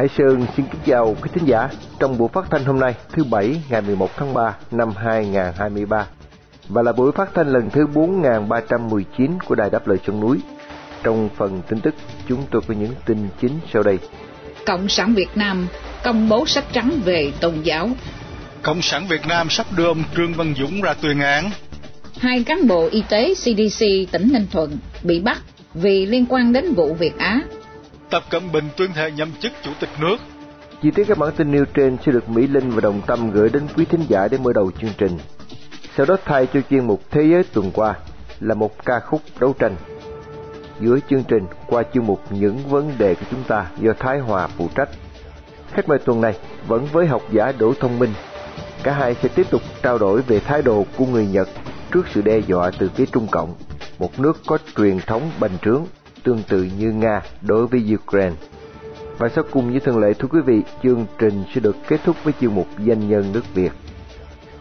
Hải Sơn xin kính chào quý thính giả trong buổi phát thanh hôm nay thứ Bảy ngày 11 tháng 3 năm 2023 và là buổi phát thanh lần thứ 4319 của Đài Đáp Lời Sông Núi. Trong phần tin tức, chúng tôi có những tin chính sau đây. Cộng sản Việt Nam công bố sách trắng về tôn giáo. Cộng sản Việt Nam sắp đưa ông Trương Văn Dũng ra tuyên án. Hai cán bộ y tế CDC tỉnh Ninh Thuận bị bắt vì liên quan đến vụ Việt Á. Tập Cận Bình tuyên thệ nhậm chức chủ tịch nước. Chi tiết các bản tin nêu trên sẽ được Mỹ Linh và Đồng Tâm gửi đến quý thính giả để mở đầu chương trình. Sau đó thay cho chuyên mục Thế giới tuần qua là một ca khúc đấu tranh. Giữa chương trình qua chương mục Những vấn đề của chúng ta do Thái Hòa phụ trách. Khách mời tuần này vẫn với học giả Đỗ Thông Minh. Cả hai sẽ tiếp tục trao đổi về thái độ của người Nhật trước sự đe dọa từ phía Trung Cộng, một nước có truyền thống bành trướng tương tự như Nga đối với Ukraine. Và sau cùng như thường lệ thưa quý vị, chương trình sẽ được kết thúc với chương mục Danh nhân nước Việt.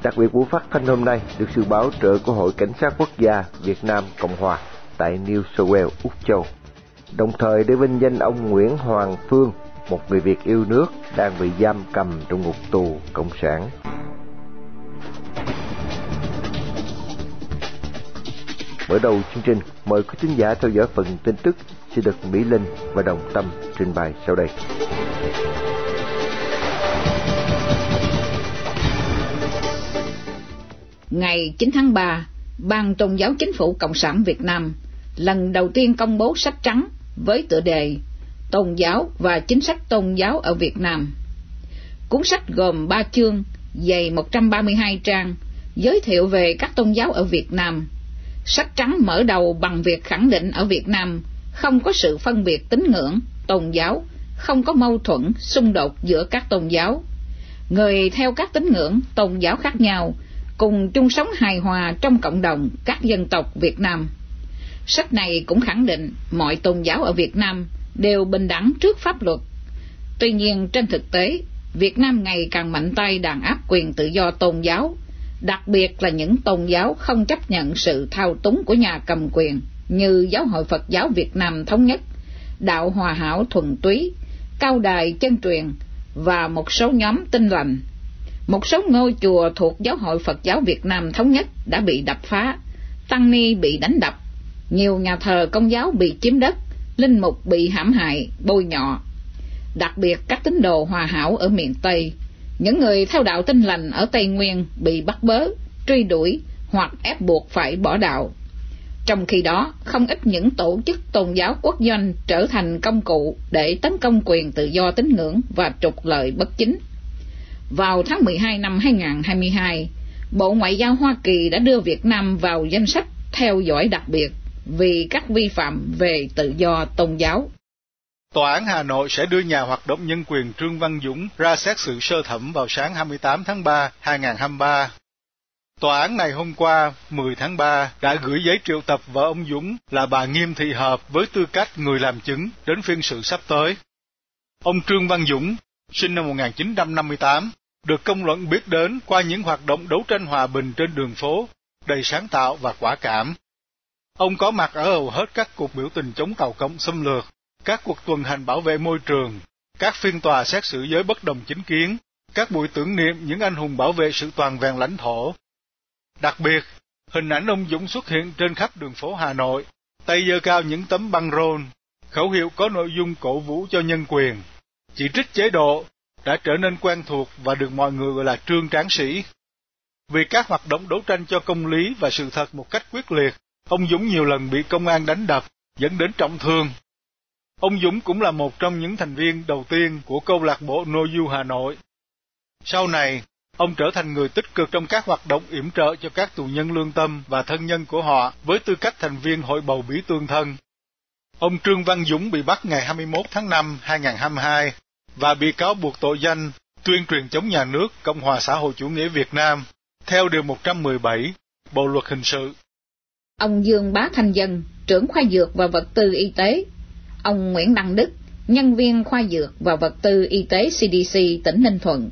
Đặc biệt buổi phát thanh hôm nay được sự bảo trợ của Hội Cảnh sát Quốc gia Việt Nam Cộng Hòa tại New South Wales, Úc Châu. Đồng thời để vinh danh ông Nguyễn Hoàng Phương, một người Việt yêu nước đang bị giam cầm trong ngục tù Cộng sản. Mở đầu chương trình, mời quý khán giả theo dõi phần tin tức sẽ được Mỹ Linh và Đồng Tâm trình bày sau đây. Ngày 9 tháng 3, Ban Tôn giáo Chính phủ Cộng sản Việt Nam lần đầu tiên công bố sách trắng với tựa đề Tôn giáo và chính sách tôn giáo ở Việt Nam. Cuốn sách gồm 3 chương, dày 132 trang, giới thiệu về các tôn giáo ở Việt Nam. Sách trắng mở đầu bằng việc khẳng định ở Việt Nam không có sự phân biệt tín ngưỡng, tôn giáo, không có mâu thuẫn, xung đột giữa các tôn giáo. Người theo các tín ngưỡng, tôn giáo khác nhau cùng chung sống hài hòa trong cộng đồng các dân tộc Việt Nam. Sách này cũng khẳng định mọi tôn giáo ở Việt Nam đều bình đẳng trước pháp luật. Tuy nhiên trên thực tế, Việt Nam ngày càng mạnh tay đàn áp quyền tự do tôn giáo, đặc biệt là những tôn giáo không chấp nhận sự thao túng của nhà cầm quyền như Giáo hội Phật giáo Việt Nam Thống nhất, Đạo Hòa Hảo Thuần Túy, Cao Đài Chân Truyền và một số nhóm tinh lành. Một số ngôi chùa thuộc Giáo hội Phật giáo Việt Nam Thống nhất đã bị đập phá, tăng ni bị đánh đập, nhiều nhà thờ công giáo bị chiếm đất, linh mục bị hãm hại, bôi nhọ. Đặc biệt các tín đồ hòa hảo ở miền Tây, những người theo đạo tinh lành ở Tây Nguyên bị bắt bớ, truy đuổi hoặc ép buộc phải bỏ đạo. Trong khi đó, không ít những tổ chức tôn giáo quốc doanh trở thành công cụ để tấn công quyền tự do tín ngưỡng và trục lợi bất chính. Vào tháng 12 năm 2022, Bộ Ngoại giao Hoa Kỳ đã đưa Việt Nam vào danh sách theo dõi đặc biệt vì các vi phạm về tự do tôn giáo. Tòa án Hà Nội sẽ đưa nhà hoạt động nhân quyền Trương Văn Dũng ra xét xử sơ thẩm vào sáng 28 tháng 3, 2023. Tòa án này hôm qua, 10 tháng 3, đã gửi giấy triệu tập vợ ông Dũng là bà Nghiêm Thị Hợp với tư cách người làm chứng đến phiên xử sắp tới. Ông Trương Văn Dũng, sinh năm 1958, được công luận biết đến qua những hoạt động đấu tranh hòa bình trên đường phố, đầy sáng tạo và quả cảm. Ông có mặt ở hầu hết các cuộc biểu tình chống tàu cộng xâm lược, các cuộc tuần hành bảo vệ môi trường, các phiên tòa xét xử giới bất đồng chính kiến, các buổi tưởng niệm những anh hùng bảo vệ sự toàn vẹn lãnh thổ. Đặc biệt, hình ảnh ông Dũng xuất hiện trên khắp đường phố Hà Nội, tay giơ cao những tấm băng rôn, khẩu hiệu có nội dung cổ vũ cho nhân quyền, chỉ trích chế độ, đã trở nên quen thuộc và được mọi người gọi là trương tráng sĩ. Vì các hoạt động đấu tranh cho công lý và sự thật một cách quyết liệt, ông Dũng nhiều lần bị công an đánh đập, dẫn đến trọng thương. Ông Dũng cũng là một trong những thành viên đầu tiên của câu lạc bộ Noju Hà Nội. Sau này, ông trở thành người tích cực trong các hoạt động yểm trợ cho các tù nhân lương tâm và thân nhân của họ với tư cách thành viên hội bầu bí tương thân. Ông Trương Văn Dũng bị bắt ngày 21 tháng 5 2022 và bị cáo buộc tội danh tuyên truyền chống nhà nước Cộng hòa xã hội chủ nghĩa Việt Nam theo Điều 117 Bộ Luật Hình sự. Ông Dương Bá Thanh Dân, trưởng khoa dược và vật tư y tế. Ông Nguyễn Đăng Đức, nhân viên khoa dược và vật tư y tế CDC tỉnh Ninh Thuận,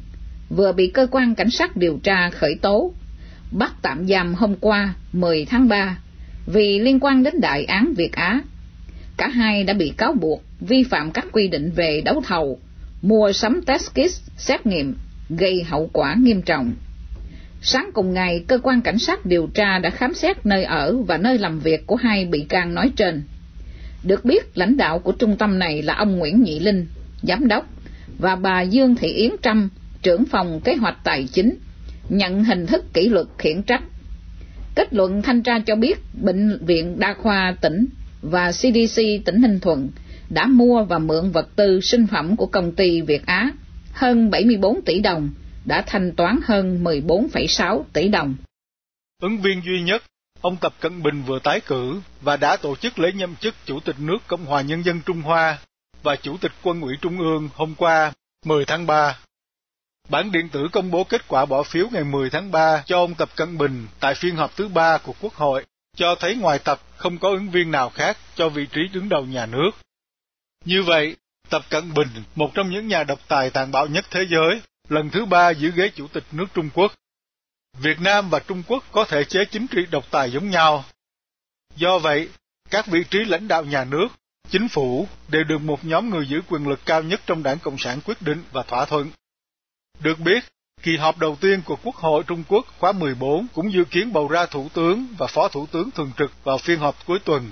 vừa bị cơ quan cảnh sát điều tra khởi tố, bắt tạm giam hôm qua 10 tháng 3 vì liên quan đến đại án Việt Á. Cả hai đã bị cáo buộc vi phạm các quy định về đấu thầu, mua sắm test kit xét nghiệm, gây hậu quả nghiêm trọng. Sáng cùng ngày, cơ quan cảnh sát điều tra đã khám xét nơi ở và nơi làm việc của hai bị can nói trên. Được biết, lãnh đạo của trung tâm này là ông Nguyễn Nhị Linh, giám đốc, và bà Dương Thị Yến Trâm, trưởng phòng kế hoạch tài chính, nhận hình thức kỷ luật khiển trách. Kết luận thanh tra cho biết Bệnh viện Đa khoa tỉnh và CDC tỉnh Ninh Thuận đã mua và mượn vật tư sinh phẩm của công ty Việt Á hơn 74 tỷ đồng, đã thanh toán hơn 14,6 tỷ đồng. Ứng viên duy nhất, ông Tập Cận Bình vừa tái cử và đã tổ chức lễ nhậm chức Chủ tịch nước Cộng hòa Nhân dân Trung Hoa và Chủ tịch Quân ủy Trung ương hôm qua, 10 tháng 3. Bản điện tử công bố kết quả bỏ phiếu ngày 10 tháng 3 cho ông Tập Cận Bình tại phiên họp thứ ba của Quốc hội, cho thấy ngoài Tập không có ứng viên nào khác cho vị trí đứng đầu nhà nước. Như vậy, Tập Cận Bình, một trong những nhà độc tài tàn bạo nhất thế giới, lần thứ ba giữ ghế chủ tịch nước Trung Quốc. Việt Nam và Trung Quốc có thể chế chính trị độc tài giống nhau. Do vậy, các vị trí lãnh đạo nhà nước, chính phủ đều được một nhóm người giữ quyền lực cao nhất trong đảng Cộng sản quyết định và thỏa thuận. Được biết, kỳ họp đầu tiên của Quốc hội Trung Quốc khóa 14 cũng dự kiến bầu ra thủ tướng và phó thủ tướng thường trực vào phiên họp cuối tuần.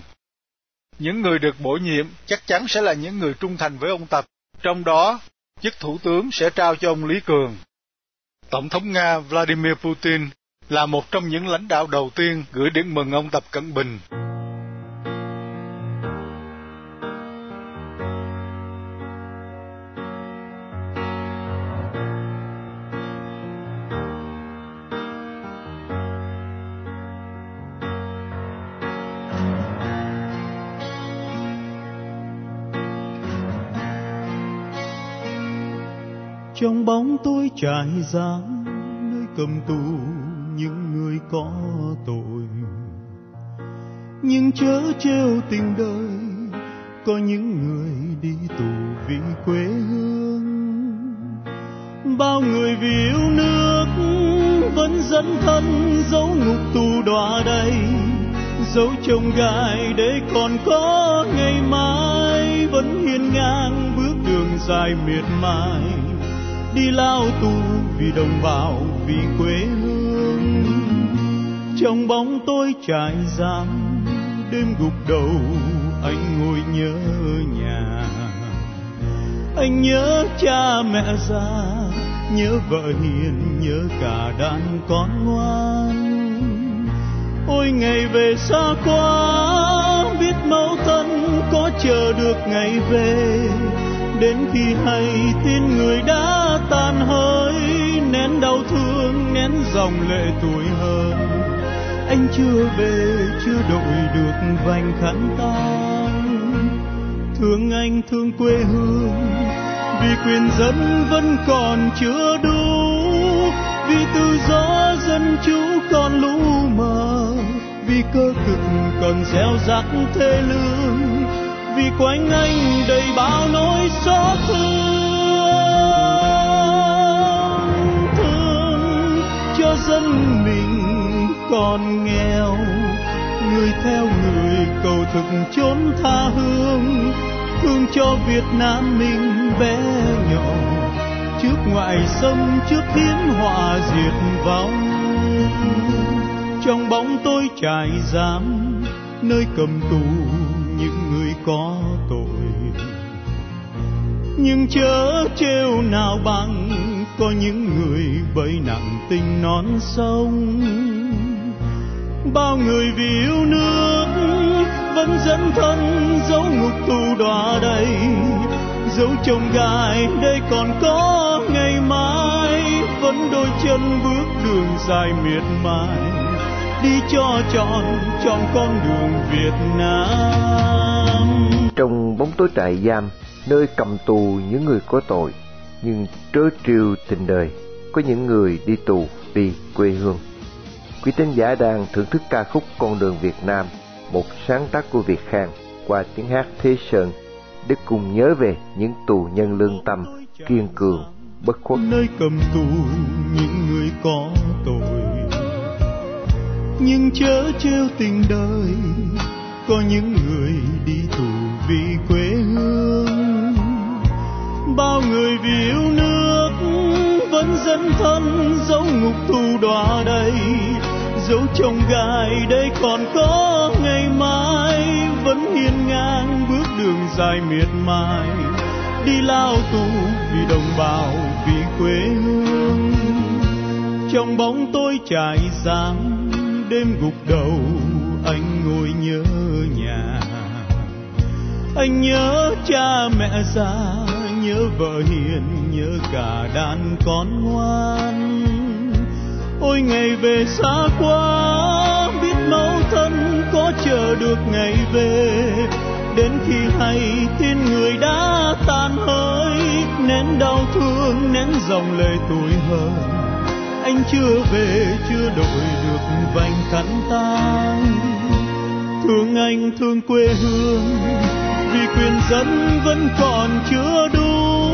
Những người được bổ nhiệm chắc chắn sẽ là những người trung thành với ông Tập, trong đó chức thủ tướng sẽ trao cho ông Lý Cường. Tổng thống Nga Vladimir Putin là một trong những lãnh đạo đầu tiên gửi điện mừng ông Tập Cận Bình. Trong bóng tối trải giam, nơi cầm tù những người có tội. Nhưng chớ trêu tình đời, có những người đi tù vì quê hương. Bao người vì yêu nước, vẫn dẫn thân dấu ngục tù đọa đầy. Dấu chồng gai để còn có ngày mai, vẫn hiên ngang bước đường dài miệt mài đi lao tù vì đồng bào, vì quê hương. Trong bóng tối trải giam, đêm gục đầu, anh ngồi nhớ nhà. Anh nhớ cha mẹ già, nhớ vợ hiền, nhớ cả đàn con ngoan. Ôi, ngày về xa quá, biết mẫu thân có chờ được ngày về đến khi hay tin người đã tan hơi, nén đau thương, nén dòng lệ tuổi hơn anh chưa về, chưa đội được vành khăn tang. Thương anh thương quê hương, vì quyền dân vẫn còn chưa đủ. Vì tự do dân chủ còn lũ mờ, vì cơ cực còn gieo rắc thế lương vì quanh anh đầy bao nỗi xót thương. Thương cho dân mình còn nghèo, người theo người cầu thực chốn tha hương. Thương cho Việt Nam mình bé nhỏ, trước ngoại xâm, trước hiến họa diệt vong. Trong bóng tối trại giam, nơi cầm tù những người có tội. Nhưng chớ trêu nào bằng có những người bấy nặng tình non sông. Bao người vì yêu nước vẫn dẫn thân dấu ngục tù đọa đầy. Dấu chồng gai đây còn có ngày mai, vẫn đôi chân bước đường dài miệt mài đi cho trọn trọn con đường Việt Nam. Trong bóng tối trại giam nơi cầm tù những người có tội nhưng trớ trêu tình đời có những người đi tù vì quê hương. Quý tín giả đang thưởng thức ca khúc con đường Việt Nam một sáng tác của Việt Khang qua tiếng hát Thế Sơn để cùng nhớ về những tù nhân lương tâm kiên cường bất khuất. Nơi cầm tù những người có nhưng chớ trêu tình đời có những người đi tù vì quê hương. Bao người vì yêu nước vẫn dấn thân dấu ngục tù đọa đây, dấu chồng gai đây còn có ngày mai vẫn hiên ngang bước đường dài miệt mài. Đi lao tù vì đồng bào vì quê hương. Trong bóng tối trải giang đêm gục đầu, anh ngồi nhớ nhà. Anh nhớ cha mẹ già, nhớ vợ hiền, nhớ cả đàn con ngoan. Ôi, ngày về xa quá, biết mẫu thân có chờ được ngày về. Đến khi hay tin người đã tan hơi, nén đau thương, nén dòng lệ tuổi hờn anh chưa về, chưa đổi được vành khăn tang. Thương anh thương quê hương, vì quyền dân vẫn còn chưa đủ.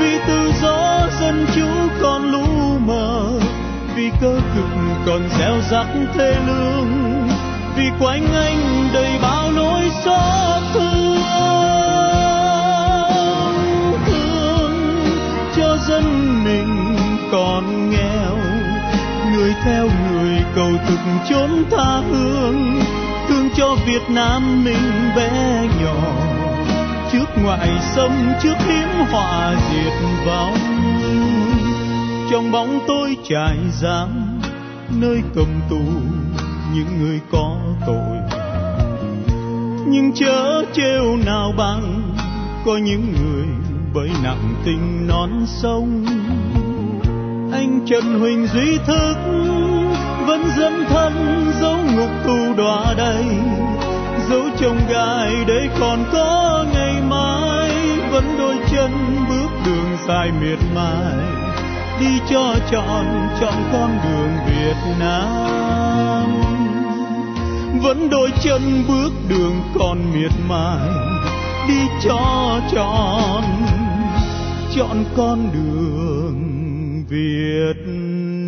Vì tự do dân chủ còn lũ mờ, vì cơ cực còn gieo rắc thê lương. Vì quanh anh đầy bao nỗi xót theo người cầu thực chốn tha hương, thương cho Việt Nam mình bé nhỏ. Trước ngoại xâm, trước hiểm họa diệt vong. Trong bóng tối trại giam, nơi cầm tù những người có tội. Nhưng chớ trêu nào bằng, có những người bởi nặng tình non sông. Anh trần huỳnh duy thức vẫn dấn thân dấu ngục tù đọa đầy. Dấu chồng gai để còn có ngày mai, vẫn đôi chân bước đường dài miệt mài. Đi cho trọn trọn con đường Việt Nam. Vẫn đôi chân bước đường còn miệt mài. Đi cho trọn chọn con đường Việt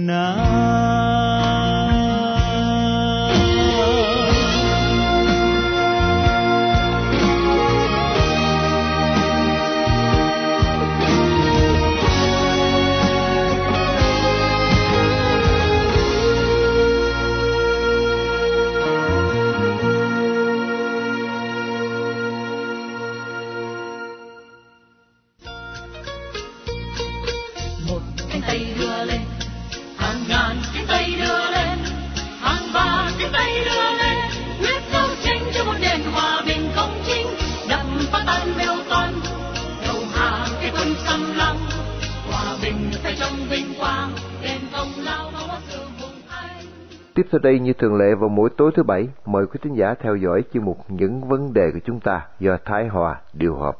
Nam. Sau đây như thường lệ vào mỗi tối thứ bảy, mời quý thính giả theo dõi chuyên mục những vấn đề của chúng ta do Thái Hòa điều hợp.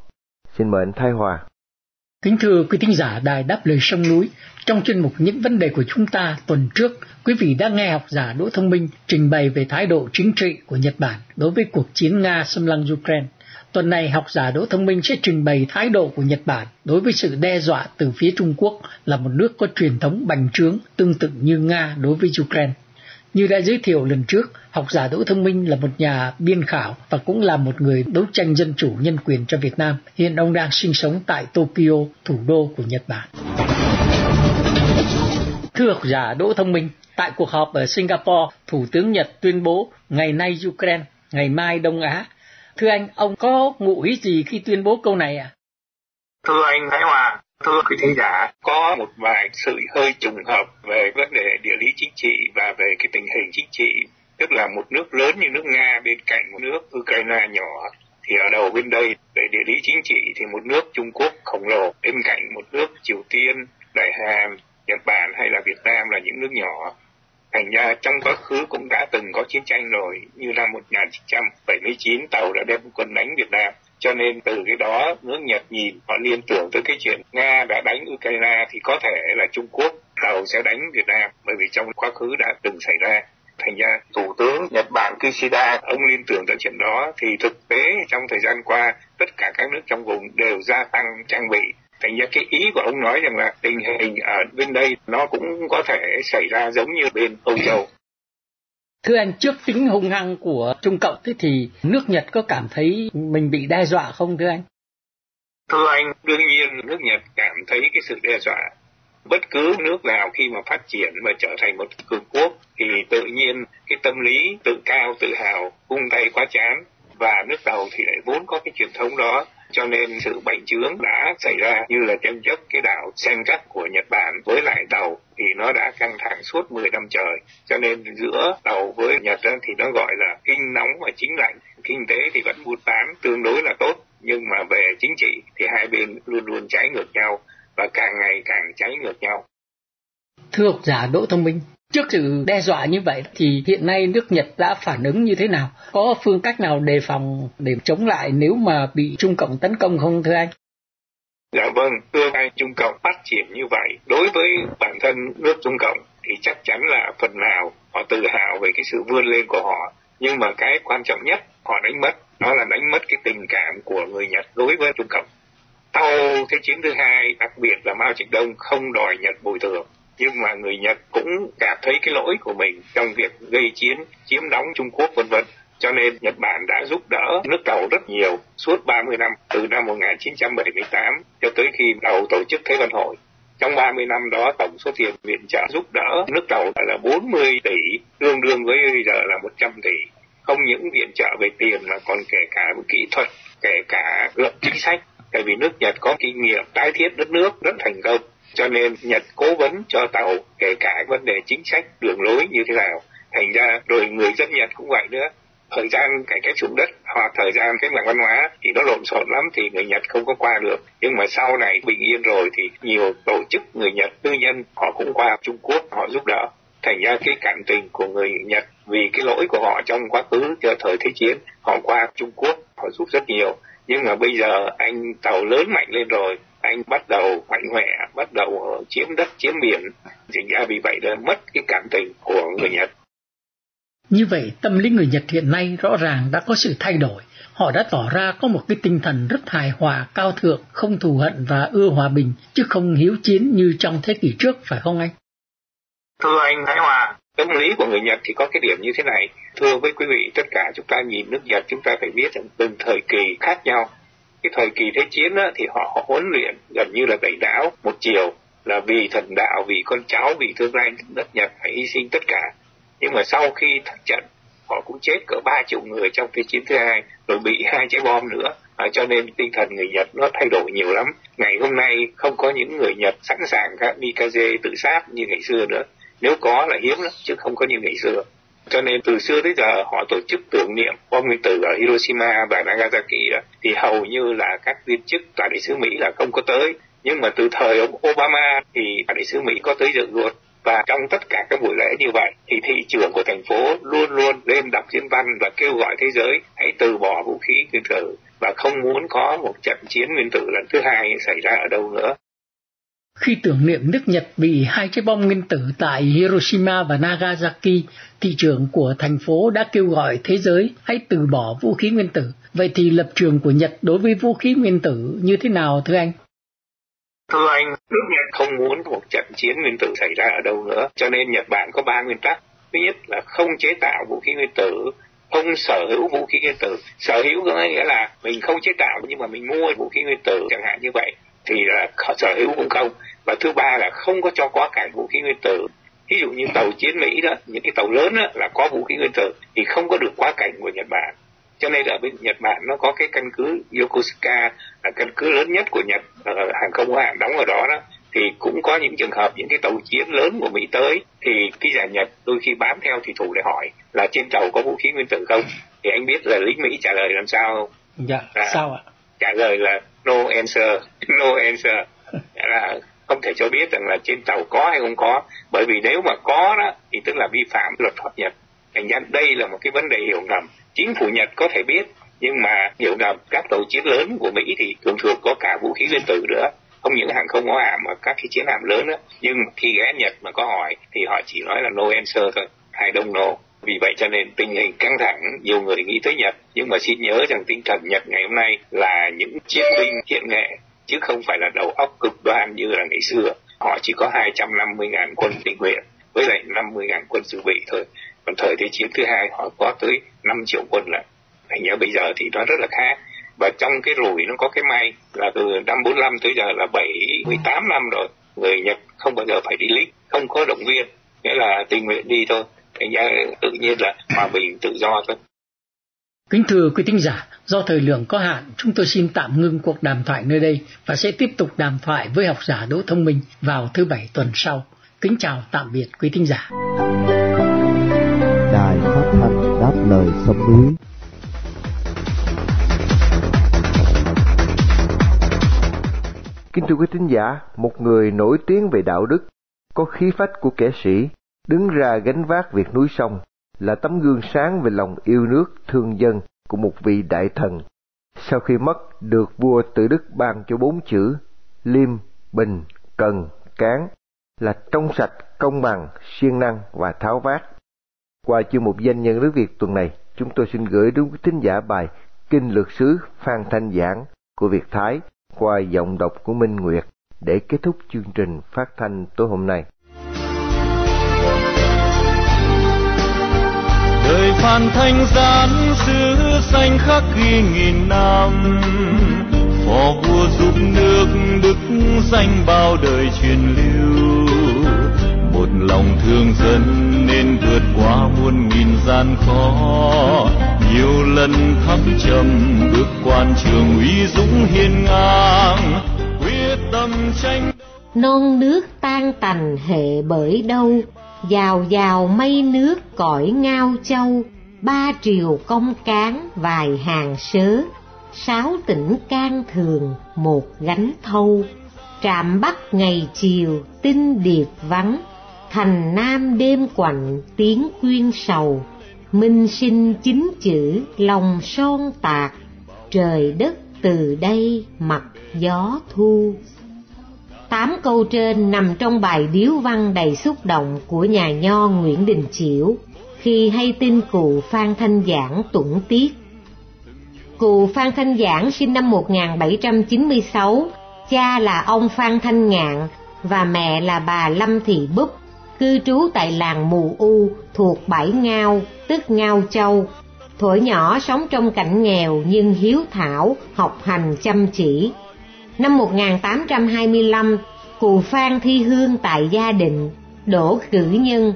Xin mời anh Thái Hòa. Kính thưa quý thính giả đài đáp lời sông núi, trong chuyên mục những vấn đề của chúng ta tuần trước, quý vị đã nghe học giả Đỗ Thông Minh trình bày về thái độ chính trị của Nhật Bản đối với cuộc chiến Nga xâm lăng Ukraine. Tuần này học giả Đỗ Thông Minh sẽ trình bày thái độ của Nhật Bản đối với sự đe dọa từ phía Trung Quốc là một nước có truyền thống bành trướng tương tự như Nga đối với Ukraine. Như đã giới thiệu lần trước, học giả Đỗ Thông Minh là một nhà biên khảo và cũng là một người đấu tranh dân chủ nhân quyền cho Việt Nam. Hiện ông đang sinh sống tại Tokyo, thủ đô của Nhật Bản. Thưa học giả Đỗ Thông Minh, tại cuộc họp ở Singapore, Thủ tướng Nhật tuyên bố ngày nay Ukraine, ngày mai Đông Á. Thưa anh, ông có ngụ ý gì khi tuyên bố câu này à? Thưa anh Thái Hòa, Thưa quý thính giả, có một vài sự hơi trùng hợp về vấn đề địa lý chính trị và về cái tình hình chính trị, tức là một nước lớn như nước Nga bên cạnh một nước Ukraine nhỏ. Thì ở đầu bên đây về địa lý chính trị thì một nước Trung Quốc khổng lồ bên cạnh một nước Triều Tiên, Đại Hàn, Nhật Bản hay là Việt Nam là những nước nhỏ. Thành ra trong quá khứ cũng đã từng có chiến tranh rồi. Như năm 1979 tàu đã đem quân đánh Việt Nam cho nên từ cái đó nước Nhật nhìn họ liên tưởng tới cái chuyện Nga đã đánh Ukraine thì có thể là Trung Quốc tàu sẽ đánh Việt Nam, bởi vì trong quá khứ đã từng xảy ra. Thành ra thủ tướng Nhật Bản Kishida, ông liên tưởng tới chuyện đó thì thực tế trong thời gian qua, tất cả các nước trong vùng đều gia tăng trang bị. Thành ra cái ý của ông nói rằng là tình hình ở bên đây nó cũng có thể xảy ra giống như bên Âu Châu. Thưa anh, trước tính hung hăng của Trung Cộng thế thì nước Nhật có cảm thấy mình bị đe dọa không thưa anh? Thưa anh, đương nhiên nước Nhật cảm thấy cái sự đe dọa. Bất cứ nước nào khi mà phát triển và trở thành một cường quốc thì tự nhiên cái tâm lý tự cao, tự hào, hung tay quá chán và nước đầu thì lại vốn có cái truyền thống đó cho nên sự bệnh chướng đã xảy ra như là tranh chấp cái đảo Senkaku của Nhật Bản với lại tàu thì nó đã căng thẳng suốt 10 năm trời. Cho nên giữa tàu với Nhật thì nó gọi là kinh nóng và chính lạnh. Kinh tế thì vẫn buôn bán tương đối là tốt, nhưng mà về chính trị thì hai bên luôn luôn trái ngược nhau và càng ngày càng trái ngược nhau. Thưa học giả Đỗ Thông Minh, Trước sự đe dọa như vậy thì hiện nay nước Nhật đã phản ứng như thế nào? Có phương cách nào đề phòng để chống lại nếu mà bị Trung Cộng tấn công không thưa anh? Dạ vâng, thưa anh Trung Cộng phát triển như vậy, đối với bản thân nước Trung Cộng thì chắc chắn là phần nào họ tự hào về cái sự vươn lên của họ. Nhưng mà cái quan trọng nhất họ đánh mất, đó là đánh mất cái tình cảm của người Nhật đối với Trung Cộng. Sau Thế chiến thứ hai, đặc biệt là Mao Trạch Đông không đòi Nhật bồi thường nhưng mà người Nhật cũng cảm thấy cái lỗi của mình trong việc gây chiến, chiếm đóng Trung Quốc vân vân. Cho nên Nhật Bản đã giúp đỡ nước Tàu rất nhiều suốt 30 năm, từ năm 1978 cho tới khi đầu tổ chức Thế vận hội. Trong 30 năm đó, tổng số tiền viện trợ giúp đỡ nước Tàu là 40 tỷ, tương đương với bây giờ là 100 tỷ. Không những viện trợ về tiền mà còn kể cả kỹ thuật, kể cả luật chính sách. Tại vì nước Nhật có kinh nghiệm tái thiết đất nước rất thành công cho nên Nhật cố vấn cho tàu, kể cả vấn đề chính sách, đường lối như thế nào. Thành ra rồi người dân Nhật cũng vậy nữa. Thời gian cải cách dụng đất hoặc thời gian cách mạng văn hóa thì nó lộn xộn lắm thì người Nhật không có qua được. Nhưng mà sau này bình yên rồi thì nhiều tổ chức người Nhật, tư nhân họ cũng qua Trung Quốc, họ giúp đỡ. Thành ra cái cảm tình của người Nhật vì cái lỗi của họ trong quá khứ cho thời thế chiến, họ qua Trung Quốc, họ giúp rất nhiều. Nhưng mà bây giờ anh tàu lớn mạnh lên rồi anh bắt đầu mạnh mẽ bắt đầu chiếm đất chiếm biển thì ra vì vậy là mất cái cảm tình của người Nhật. Như vậy tâm lý người Nhật hiện nay rõ ràng đã có sự thay đổi. Họ đã tỏ ra có một cái tinh thần rất hài hòa cao thượng không thù hận và ưa hòa bình chứ không hiếu chiến như trong thế kỷ trước phải không anh? Thưa anh Thái Hòa tâm lý của người Nhật thì có cái điểm như thế này. Thưa với quý vị tất cả chúng ta nhìn nước Nhật chúng ta phải biết rằng từng thời kỳ khác nhau cái thời kỳ thế chiến á, thì họ, họ huấn luyện gần như là đẩy đảo. Một chiều là vì thần đạo vì con cháu vì tương lai đất nhật phải hy sinh tất cả. Nhưng mà sau khi thất trận họ cũng chết cỡ ba triệu người trong thế chiến thứ hai rồi bị hai trái bom nữa. À, cho nên tinh thần người Nhật nó thay đổi nhiều lắm. Ngày hôm nay không có những người Nhật sẵn sàng các Mikaze tự sát như ngày xưa nữa. Nếu có là hiếm lắm chứ không có như ngày xưa cho nên từ xưa tới giờ họ tổ chức tưởng niệm bom nguyên tử ở Hiroshima và Nagasaki đó, thì hầu như là các viên chức tòa đại sứ Mỹ là không có tới nhưng mà từ thời ông Obama thì tòa đại sứ Mỹ có tới dự luôn và trong tất cả các buổi lễ như vậy thì thị trưởng của thành phố luôn luôn lên đọc diễn văn và kêu gọi thế giới hãy từ bỏ vũ khí nguyên tử và không muốn có một trận chiến nguyên tử lần thứ hai xảy ra ở đâu nữa. Khi tưởng niệm nước Nhật bị hai trái bom nguyên tử tại Hiroshima và Nagasaki, thị trưởng của thành phố đã kêu gọi thế giới hãy từ bỏ vũ khí nguyên tử. Vậy thì lập trường của Nhật đối với vũ khí nguyên tử như thế nào thưa anh? Thưa anh, nước Nhật không muốn một trận chiến nguyên tử xảy ra ở đâu nữa, cho nên Nhật Bản có ba nguyên tắc. Thứ nhất là không chế tạo vũ khí nguyên tử, không sở hữu vũ khí nguyên tử. Sở hữu có nghĩa là mình không chế tạo nhưng mà mình mua vũ khí nguyên tử chẳng hạn như vậy thì là sở hữu cũng không. Và thứ ba là không có cho quá cảnh vũ khí nguyên tử. Ví dụ như tàu chiến mỹ đó những cái tàu lớn đó, là có vũ khí nguyên tử thì không có được quá cảnh của nhật bản. Cho nên ở bên nhật bản nó có cái căn cứ yokosuka là căn cứ lớn nhất của nhật ở hàng không hạng đóng ở đó đó. Thì cũng có những trường hợp những cái tàu chiến lớn của mỹ tới thì cái giả nhật đôi khi bám theo thủy thủ để hỏi là trên tàu có vũ khí nguyên tử không? Thì anh biết là lính mỹ trả lời làm sao không? Dạ à, sao ạ trả lời là no answer no answer. Dạ là không thể cho biết rằng là trên tàu có hay không có. Bởi vì nếu mà có đó, thì tức là vi phạm luật pháp Nhật. Thành ra đây là một cái vấn đề hiểu ngầm chính phủ Nhật có thể biết, nhưng mà hiểu ngầm các tàu chiến lớn của Mỹ thì thường thường có cả vũ khí nguyên tử nữa. Không những hàng không có hạm mà các cái chiến hạm lớn đó nhưng khi ghé Nhật mà có hỏi, thì họ chỉ nói là no answer thôi. Hai đông no vì vậy cho nên tình hình căng thẳng, nhiều người nghĩ tới Nhật, nhưng mà xin nhớ rằng tinh thần Nhật ngày hôm nay là những chiến binh hiện nghệ, chứ không phải là đầu óc cực đoan như là ngày xưa. Họ chỉ có 250.000 quân tình nguyện với lại 50.000 quân dự bị thôi. Còn thời thế chiến thứ hai, họ có tới 5 triệu quân là thành ra bây giờ thì nó rất là khác. Và trong cái rủi nó có cái may là từ năm 45 tới giờ là 78 năm rồi, người Nhật không bao giờ phải đi lính, không có động viên, nghĩa là tình nguyện đi thôi thành ra tự nhiên là hòa bình tự do thôi Kính thưa quý thính giả, do thời lượng có hạn, chúng tôi xin tạm ngưng cuộc đàm thoại nơi đây và sẽ tiếp tục đàm thoại với học giả Đỗ Thông Minh vào thứ bảy tuần sau. Kính chào tạm biệt quý thính giả. Đài phát thanh đáp lời sông núi Kính thưa quý thính giả, một người nổi tiếng về đạo đức, có khí phách của kẻ sĩ, đứng ra gánh vác việc núi sông, là tấm gương sáng về lòng yêu nước, thương dân của một vị đại thần. Sau khi mất, được vua tự đức ban cho bốn chữ liêm, bình, cần, cán, là trong sạch, công bằng, siêng năng và tháo vát. Qua chương mục danh nhân nước Việt tuần này, chúng tôi xin gửi đến quý thính giả bài Kinh Lược Sứ Phan Thanh Giảng của Việt Thái qua giọng đọc của Minh Nguyệt để kết thúc chương trình phát thanh tối hôm nay. Đời thanh gian xứ xanh khắc ghi nghìn năm. Phò vua giúp nước đức danh bao đời truyền lưu. Một lòng thương dân nên vượt qua muôn nghìn gian khó. Nhiều lần thăng trầm bước quan trường uy dũng hiên ngang. Quyết tâm tranh non nước tan tành hệ bởi đâu? Giàu giàu mây nước cõi ngao châu, Ba triều công cán vài hàng sớ, Sáu tỉnh can thường một gánh thâu, Trạm bắc ngày chiều tinh điệp vắng, Thành nam đêm quạnh tiếng quyên sầu, Minh sinh chính chữ lòng son tạc, Trời đất từ đây mặt gió thu. Tám câu trên nằm trong bài điếu văn đầy xúc động của nhà nho Nguyễn Đình Chiểu khi hay tin cụ Phan Thanh Giảng tuẫn tiết. Cụ Phan Thanh Giảng sinh năm 1796, cha là ông Phan Thanh Ngạn và mẹ là bà Lâm Thị Búp, cư trú tại làng Mù U thuộc Bãi Ngao, tức Ngao Châu. Thuở nhỏ sống trong cảnh nghèo nhưng hiếu thảo, học hành chăm chỉ, Năm 1825, cụ Phan thi hương tại gia định, đỗ cử nhân.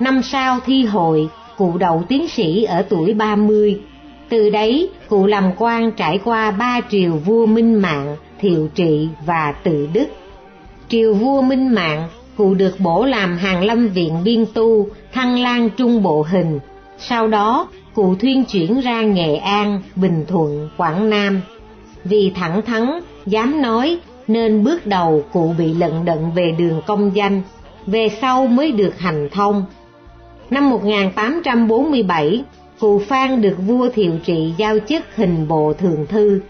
Năm sau thi hội, cụ đậu tiến sĩ ở tuổi 30. Từ đấy, cụ làm quan trải qua ba triều vua Minh Mạng, Thiệu Trị và Tự Đức. Triều vua Minh Mạng, cụ được bổ làm hàng lâm viện biên tu, thăng lang trung bộ hình. Sau đó, cụ thuyên chuyển ra Nghệ An, Bình Thuận, Quảng Nam. Vì thẳng thắn, dám nói nên bước đầu cụ bị lận đận về đường công danh, về sau mới được hành thông. Năm 1847, cụ Phan được vua Thiệu Trị giao chức hình bộ thường thư.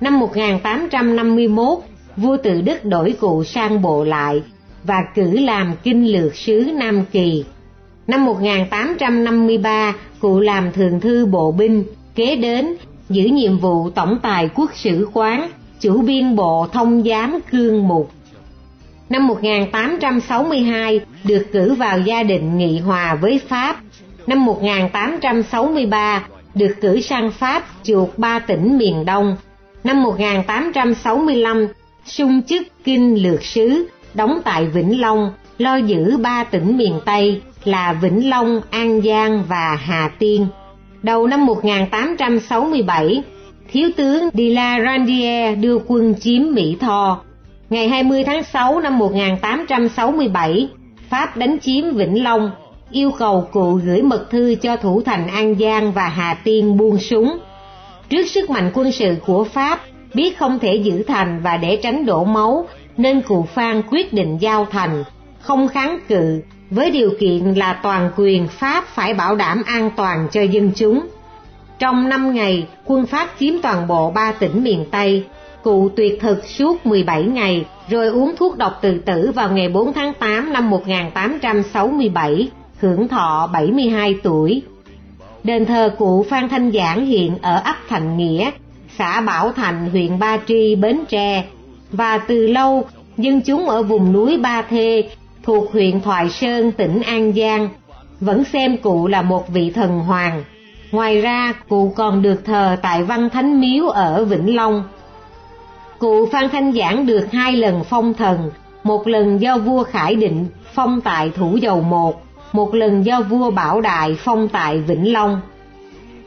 Năm 1851, vua Tự Đức đổi cụ sang bộ lại và cử làm kinh lược sứ Nam Kỳ. Năm 1853, cụ làm thường thư bộ binh, kế đến giữ nhiệm vụ tổng tài quốc sử quán chủ biên bộ thông giám cương mục. Năm 1862 được cử vào gia đình nghị hòa với Pháp. Năm 1863 được cử sang Pháp chuộc ba tỉnh miền Đông. Năm 1865 sung chức kinh lược sứ đóng tại Vĩnh Long lo giữ ba tỉnh miền Tây là Vĩnh Long, An Giang và Hà Tiên. Đầu năm 1867, Thiếu tướng de la Randier đưa quân chiếm Mỹ Tho. Ngày 20 tháng 6 năm 1867, Pháp đánh chiếm Vĩnh Long, yêu cầu cụ gửi mật thư cho thủ thành An Giang và Hà Tiên buông súng. Trước sức mạnh quân sự của Pháp, biết không thể giữ thành và để tránh đổ máu, nên cụ Phan quyết định giao thành, không kháng cự, với điều kiện là toàn quyền Pháp phải bảo đảm an toàn cho dân chúng. Trong năm ngày, quân Pháp chiếm toàn bộ ba tỉnh miền Tây, cụ tuyệt thực suốt 17 ngày, rồi uống thuốc độc tự tử vào ngày 4 tháng 8 năm 1867, hưởng thọ 72 tuổi. Đền thờ cụ Phan Thanh Giảng hiện ở ấp Thành Nghĩa, xã Bảo Thành, huyện Ba Tri, Bến Tre, và từ lâu dân chúng ở vùng núi Ba Thê thuộc huyện Thoại Sơn, tỉnh An Giang, vẫn xem cụ là một vị thần hoàng. Ngoài ra, cụ còn được thờ tại Văn Thánh Miếu ở Vĩnh Long. Cụ Phan Thanh Giảng được hai lần phong thần, một lần do vua Khải Định phong tại Thủ Dầu Một, một lần do vua Bảo Đại phong tại Vĩnh Long.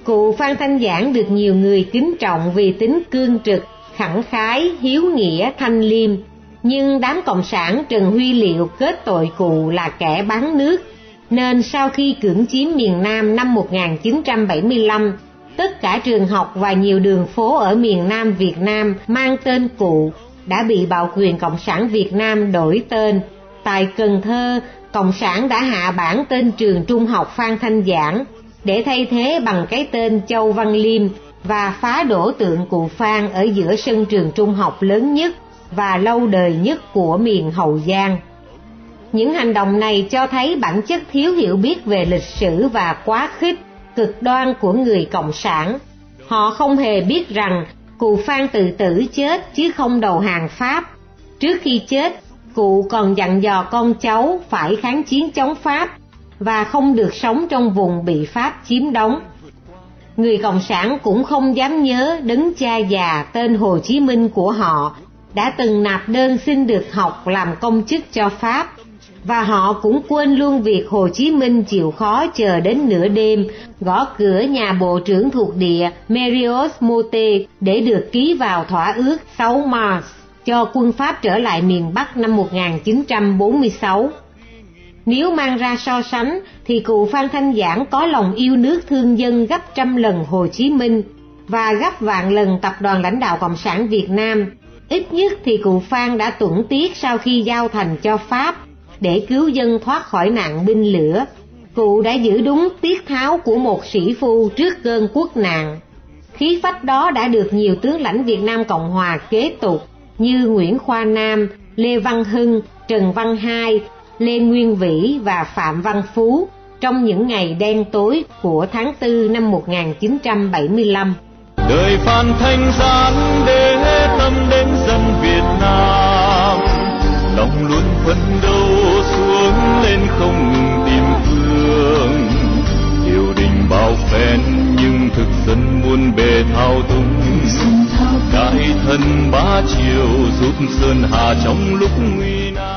Cụ Phan Thanh Giảng được nhiều người kính trọng vì tính cương trực, khẳng khái, hiếu nghĩa, thanh liêm, nhưng đám cộng sản Trần Huy Liệu kết tội cụ là kẻ bán nước, nên sau khi cưỡng chiếm miền Nam năm 1975, tất cả trường học và nhiều đường phố ở miền Nam Việt Nam mang tên cụ đã bị bạo quyền Cộng sản Việt Nam đổi tên. Tại Cần Thơ, Cộng sản đã hạ bản tên trường trung học Phan Thanh Giảng để thay thế bằng cái tên Châu Văn Liêm và phá đổ tượng cụ Phan ở giữa sân trường trung học lớn nhất và lâu đời nhất của miền Hậu Giang. Những hành động này cho thấy bản chất thiếu hiểu biết về lịch sử và quá khích, cực đoan của người Cộng sản. Họ không hề biết rằng cụ Phan tự tử chết chứ không đầu hàng Pháp. Trước khi chết, cụ còn dặn dò con cháu phải kháng chiến chống Pháp và không được sống trong vùng bị Pháp chiếm đóng. Người Cộng sản cũng không dám nhớ đấng cha già tên Hồ Chí Minh của họ đã từng nạp đơn xin được học làm công chức cho Pháp và họ cũng quên luôn việc Hồ Chí Minh chịu khó chờ đến nửa đêm, gõ cửa nhà bộ trưởng thuộc địa Marius Mote để được ký vào thỏa ước 6 Mars cho quân Pháp trở lại miền Bắc năm 1946. Nếu mang ra so sánh, thì cụ Phan Thanh Giảng có lòng yêu nước thương dân gấp trăm lần Hồ Chí Minh và gấp vạn lần tập đoàn lãnh đạo Cộng sản Việt Nam Ít nhất thì cụ Phan đã tuẫn tiết sau khi giao thành cho Pháp để cứu dân thoát khỏi nạn binh lửa. Cụ đã giữ đúng tiết tháo của một sĩ phu trước cơn quốc nạn. Khí phách đó đã được nhiều tướng lãnh Việt Nam Cộng Hòa kế tục như Nguyễn Khoa Nam, Lê Văn Hưng, Trần Văn Hai, Lê Nguyên Vĩ và Phạm Văn Phú trong những ngày đen tối của tháng 4 năm 1975 đời phan thanh gián để tâm đến dân việt nam lòng luôn phấn đấu lên không ngừng tìm phương triều đình bao phen nhưng thực dân muôn bề thao túng. Đại thần ba triều giúp sơn hà trong lúc nguy nan.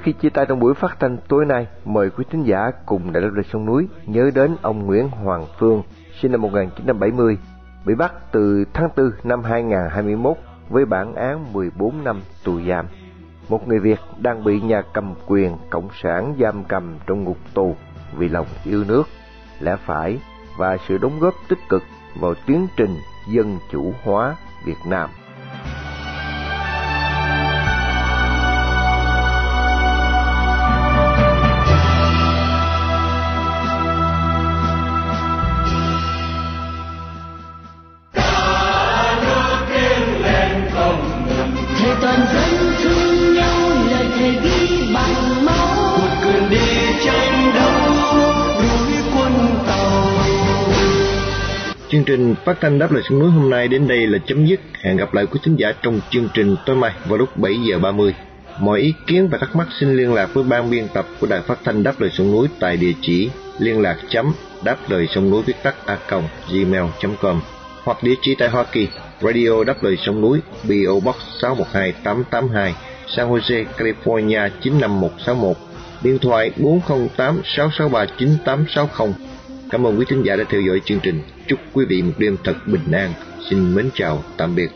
Trước khi chia tay trong buổi phát thanh tối nay, mời quý thính giả cùng Đại lớp Lịch Sông Núi nhớ đến ông Nguyễn Hoàng Phương, sinh năm 1970, bị bắt từ tháng 4 năm 2021 với bản án 14 năm tù giam. Một người Việt đang bị nhà cầm quyền Cộng sản giam cầm trong ngục tù vì lòng yêu nước, lẽ phải và sự đóng góp tích cực vào tiến trình dân chủ hóa Việt Nam. Chương trình phát thanh đáp lời sông núi hôm nay đến đây là chấm dứt. Hẹn gặp lại quý thính giả trong chương trình tối mai vào lúc 7 giờ 30. Mọi ý kiến và thắc mắc xin liên lạc với ban biên tập của đài phát thanh đáp lời sông núi tại địa chỉ liên lạc chấm đáp lời sông núi viết tắt a gmail.com hoặc địa chỉ tại Hoa Kỳ Radio đáp lời sông núi PO Box 612882 San Jose, California 95161 điện thoại 408 663 9860 Cảm ơn quý thính giả đã theo dõi chương trình. Chúc quý vị một đêm thật bình an. Xin mến chào, tạm biệt.